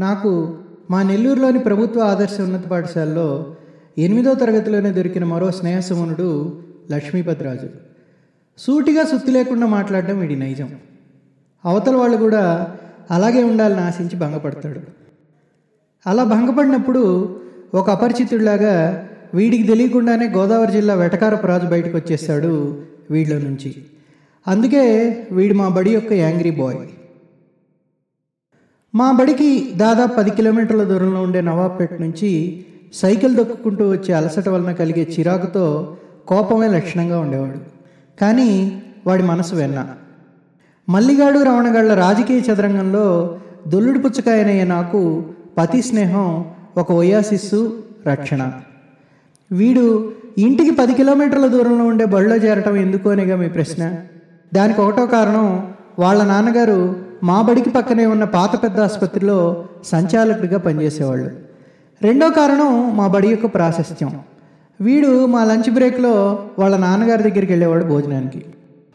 నాకు మా నెల్లూరులోని ప్రభుత్వ ఆదర్శ ఉన్నత పాఠశాలలో ఎనిమిదో తరగతిలోనే దొరికిన మరో స్నేహసమునుడు లక్ష్మీపతిరాజు. సూటిగా సుత్తి లేకుండా మాట్లాడడం వీడి నైజం. అవతల వాళ్ళు కూడా అలాగే ఉండాలని ఆశించి భంగపడతాడు. అలా భంగపడినప్పుడు ఒక అపరిచితుడిలాగా వీడికి తెలియకుండానే గోదావరి జిల్లా వెటకారపు రాజు బయటకు వచ్చేస్తాడు వీడిలో నుంచి. అందుకే వీడు మా బడి యొక్క యాంగ్రీ బాయ్. మా బడికి దాదాపు పది కిలోమీటర్ల దూరంలో ఉండే నవాబ్పేట నుంచి సైకిల్ దొక్కుకుంటూ వచ్చే అలసట వలన కలిగే చిరాకుతో కోపమే లక్షణంగా ఉండేవాడు. కానీ వాడి మనసు వెన్న. మల్లిగాడు రమణగాళ్ళ రాజకీయ చదరంగంలో దొల్లుడు పుచ్చకాయనయ్యే నాకు పతి స్నేహం ఒక ఒయాసిస్సు రక్షణ. వీడు ఇంటికి పది కిలోమీటర్ల దూరంలో ఉండే బడిలో చేరటం ఎందుకు అనేగా మీ ప్రశ్న? దానికి ఒకటో కారణం వాళ్ళ నాన్నగారు మా బడికి పక్కనే ఉన్న పాత పెద్ద ఆసుపత్రిలో సంచాలకుడిగా పనిచేసేవాళ్ళు. రెండో కారణం మా బడి యొక్క ప్రాశస్త్యం. వీడు మా లంచ్ బ్రేక్లో వాళ్ళ నాన్నగారి దగ్గరికి వెళ్ళేవాడు భోజనానికి.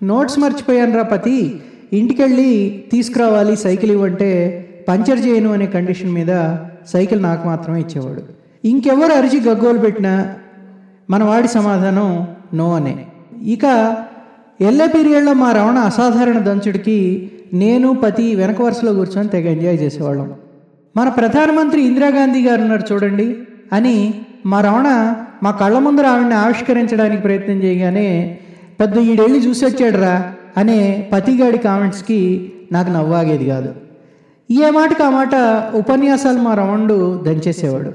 నోట్స్ మర్చిపోయాను రా పతి. ఇంటికెళ్ళి తీసుకురావాలి సైకిల్ ఇవ్వంటే పంచర్ చేయను అనే కండిషన్ మీద సైకిల్ నాకు మాత్రమే ఇచ్చేవాడు. ఇంకెవరు అరిచి గగ్గోలు పెట్టినా మన వాడి సమాధానం నో అనే. ఇక ఎల్లే పీరియడ్లో మా రవణ అసాధారణ దంచుడికి నేను పతి వెనక వరుసలో కూర్చొని తెగ ఎంజాయ్ చేసేవాళ్ళం. మన ప్రధానమంత్రి ఇందిరాగాంధీ గారు ఉన్నారు చూడండి అని మా రవణ మా కళ్ళ ముందర ఆవిడని ఆవిష్కరించడానికి ప్రయత్నం చేయగానే పెద్ద ఈడెళ్ళి చూసి వచ్చాడురా అనే పతిగాడి కామెంట్స్కి నాకు నవ్వాగేది కాదు. ఏ మాటకు ఆ మాట ఉపన్యాసాలు మా రవణుడు దంచేసేవాడు.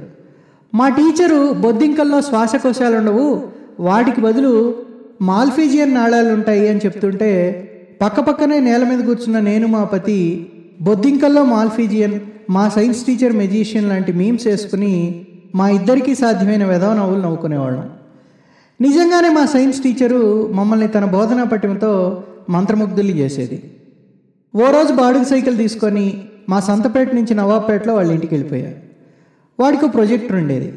మా టీచరు బొద్దింకల్లో శ్వాసకోశాలు ఉండవు వాటికి బదులు మాల్ఫీజియన్ నాళాలు ఉంటాయి అని చెప్తుంటే పక్కపక్కనే నేల మీద కూర్చున్న నేను మా పతి బొద్దింకల్లో మాల్ఫీజియన్ మా సైన్స్ టీచర్ మెజీషియన్ లాంటి మీమ్స్ వేసుకుని మా ఇద్దరికీ సాధ్యమైన వెధవ నవ్వులు నవ్వుకునేవాళ్ళం. నిజంగానే మా సైన్స్ టీచరు మమ్మల్ని తన బోధనా పట్టిమతో మంత్రముగ్ధులు చేసేది. ఓ రోజు బాడుగు సైకిల్ తీసుకొని మా సంతపేట నుంచి నవాబ్పేటలో వాళ్ళ ఇంటికి వెళ్ళిపోయా. వాడికి ప్రొజెక్టర్ ఉండేది.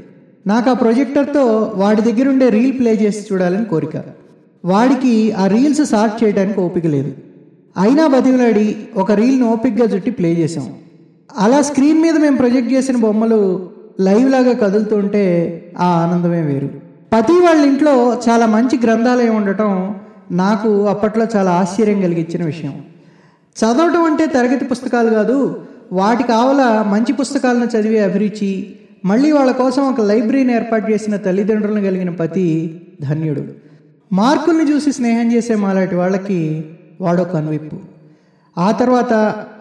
నాకు ఆ ప్రొజెక్టర్తో వాడి దగ్గరుండే రీల్ ప్లే చేసి చూడాలని కోరిక. వాడికి ఆ రీల్స్ సార్ట్ చేయడానికి ఓపిక లేదు. అయినా బతిమలాడి ఒక రీల్ని ఓపిక్గా చుట్టి ప్లే చేసాం అలా స్క్రీన్ మీద మేము ప్రొజెక్ట్ చేసిన బొమ్మలు లైవ్ లాగా కదులుతుంటే ఆ ఆనందమే వేరు. పతి వాళ్ళ ఇంట్లో చాలా మంచి గ్రంథాలయం ఉండటం నాకు అప్పట్లో చాలా ఆశ్చర్యం కలిగించిన విషయం. చదవటం అంటే తరగతి పుస్తకాలు కాదు వాటి కావల మంచి పుస్తకాలను చదివే అభిరుచి మళ్ళీ వాళ్ళ కోసం ఒక లైబ్రరీని ఏర్పాటు చేసిన తల్లిదండ్రులను కలిగిన పతి ధన్యుడు. మార్కుల్ని చూసి స్నేహం చేసే మాలాంటి వాళ్ళకి వాడో కనువిప్పు ఆ తర్వాత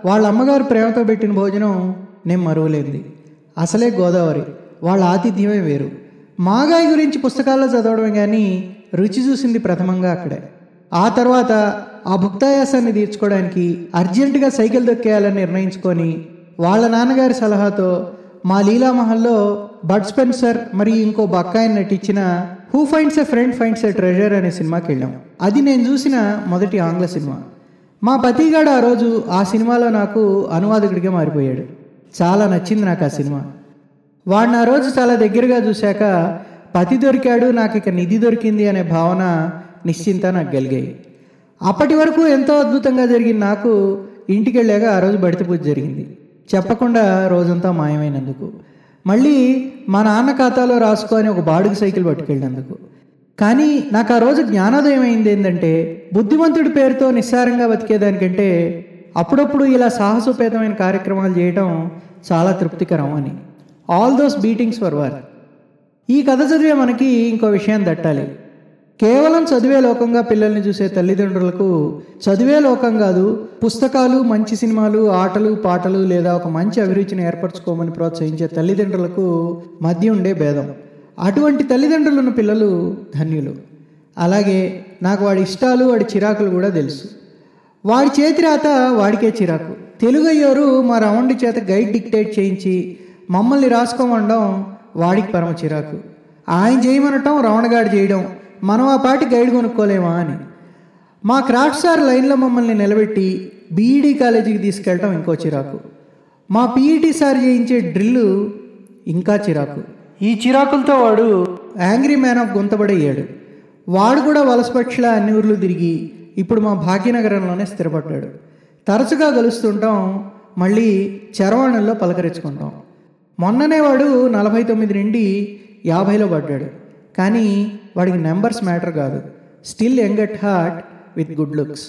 వాళ్ళ అమ్మగారు ప్రేమతో పెట్టిన భోజనం నేను మరువలేంది అసలే గోదావరి. వాళ్ళ ఆతిథ్యమే వేరు. మాగాయి గురించి పుస్తకాల్లో చదవడమే కానీ రుచి చూసింది ప్రథమంగా అక్కడే. ఆ తర్వాత ఆ భుక్తాయాసాన్ని తీర్చుకోవడానికి అర్జెంటుగా సైకిల్ దొక్కేయాలని నిర్ణయించుకొని వాళ్ళ నాన్నగారి సలహాతో మా లీలామహల్లో బడ్ స్పెన్సర్ మరియు ఇంకో బక్కాయిని నటించిన who finds a friend finds a treasure అనే సినిమాకి వెళ్ళాం. అది నేను చూసిన మొదటి ఆంగ్ల సినిమా. మా పతిగాడు ఆ రోజు ఆ సినిమాలో నాకు అనువాదకుడిగా మారిపోయాడు. చాలా నచ్చింది నాకు ఆ సినిమా. వాడిని ఆ రోజు చాలా దగ్గరగా చూశాక పతి దొరికాడు నాకు ఇక నిధి దొరికింది అనే భావన నిశ్చింత నాకు కలిగాయి. అప్పటి వరకు ఎంతో అద్భుతంగా జరిగిన నాకు ఇంటికి వెళ్ళాక ఆ రోజు బడిత పూజ జరిగింది. చెప్పకుండా రోజంతా మాయమైనందుకు. మళ్ళీ మా నాన్న ఖాతాలో రాసుకొని ఒక బాడుగు సైకిల్ పట్టుకెళ్ళినందుకు. కానీ నాకు ఆ రోజు జ్ఞానోదయం అయింది ఏంటంటే బుద్ధిమంతుడి పేరుతో నిస్సారంగా బతికేదానికంటే అప్పుడప్పుడు ఇలా సాహసోపేతమైన కార్యక్రమాలు చేయడం చాలా తృప్తికరం అని. All those beatings for her ఈ కథ చదివే మనకి ఇంకో విషయం దట్టాలి. కేవలం చదివే లోకంగా పిల్లల్ని చూసే తల్లిదండ్రులకు చదివే లోకం కాదు పుస్తకాలు మంచి సినిమాలు ఆటలు పాటలు లేదా ఒక మంచి అభిరుచిని ఏర్పరచుకోమని ప్రోత్సహించే తల్లిదండ్రులకు మధ్య ఉండే భేదం. అటువంటి తల్లిదండ్రులున్న పిల్లలు ధన్యులు. అలాగే నాకు వాడి ఇష్టాలు వాడి చిరాకులు కూడా తెలుసు. వాడి చేతి రాత వాడికే చిరాకు. తెలుగు అయ్యోరు మా రౌండ్ చేత గైడ్ డిక్టేట్ చేయించి మమ్మల్ని రాసుకోమండం వాడికి పరమ చిరాకు. ఆయన చేయమనటం రవణగాడు చేయడం మనం ఆ పాటి గైడ్ కొనుక్కోలేమా అని. మా క్రాఫ్ట్ సార్ లైన్లో మమ్మల్ని నిలబెట్టి బీఈడీ కాలేజీకి తీసుకెళ్ళటం ఇంకో చిరాకు. మా పీఈటీ సార్ చేయించే డ్రిల్లు ఇంకా చిరాకు. ఈ చిరాకులతో వాడు యాంగ్రీ మ్యాన్ ఆఫ్ గుంతబడయ్యాడు. వాడు కూడా వలసపక్షిలా అన్ని ఊర్లు తిరిగి ఇప్పుడు మా భాగ్యనగరంలోనే స్థిరపడ్డాడు. తరచుగా కలుస్తుంటాం మళ్ళీ చరవాణుల్లో పలకరించుకుంటాం. మొన్ననే వాడు నలభై తొమ్మిది నుండి యాభైలో పడ్డాడు. కానీ వాడికి నెంబర్స్ మ్యాటర్ కాదు. Still young at heart with good looks.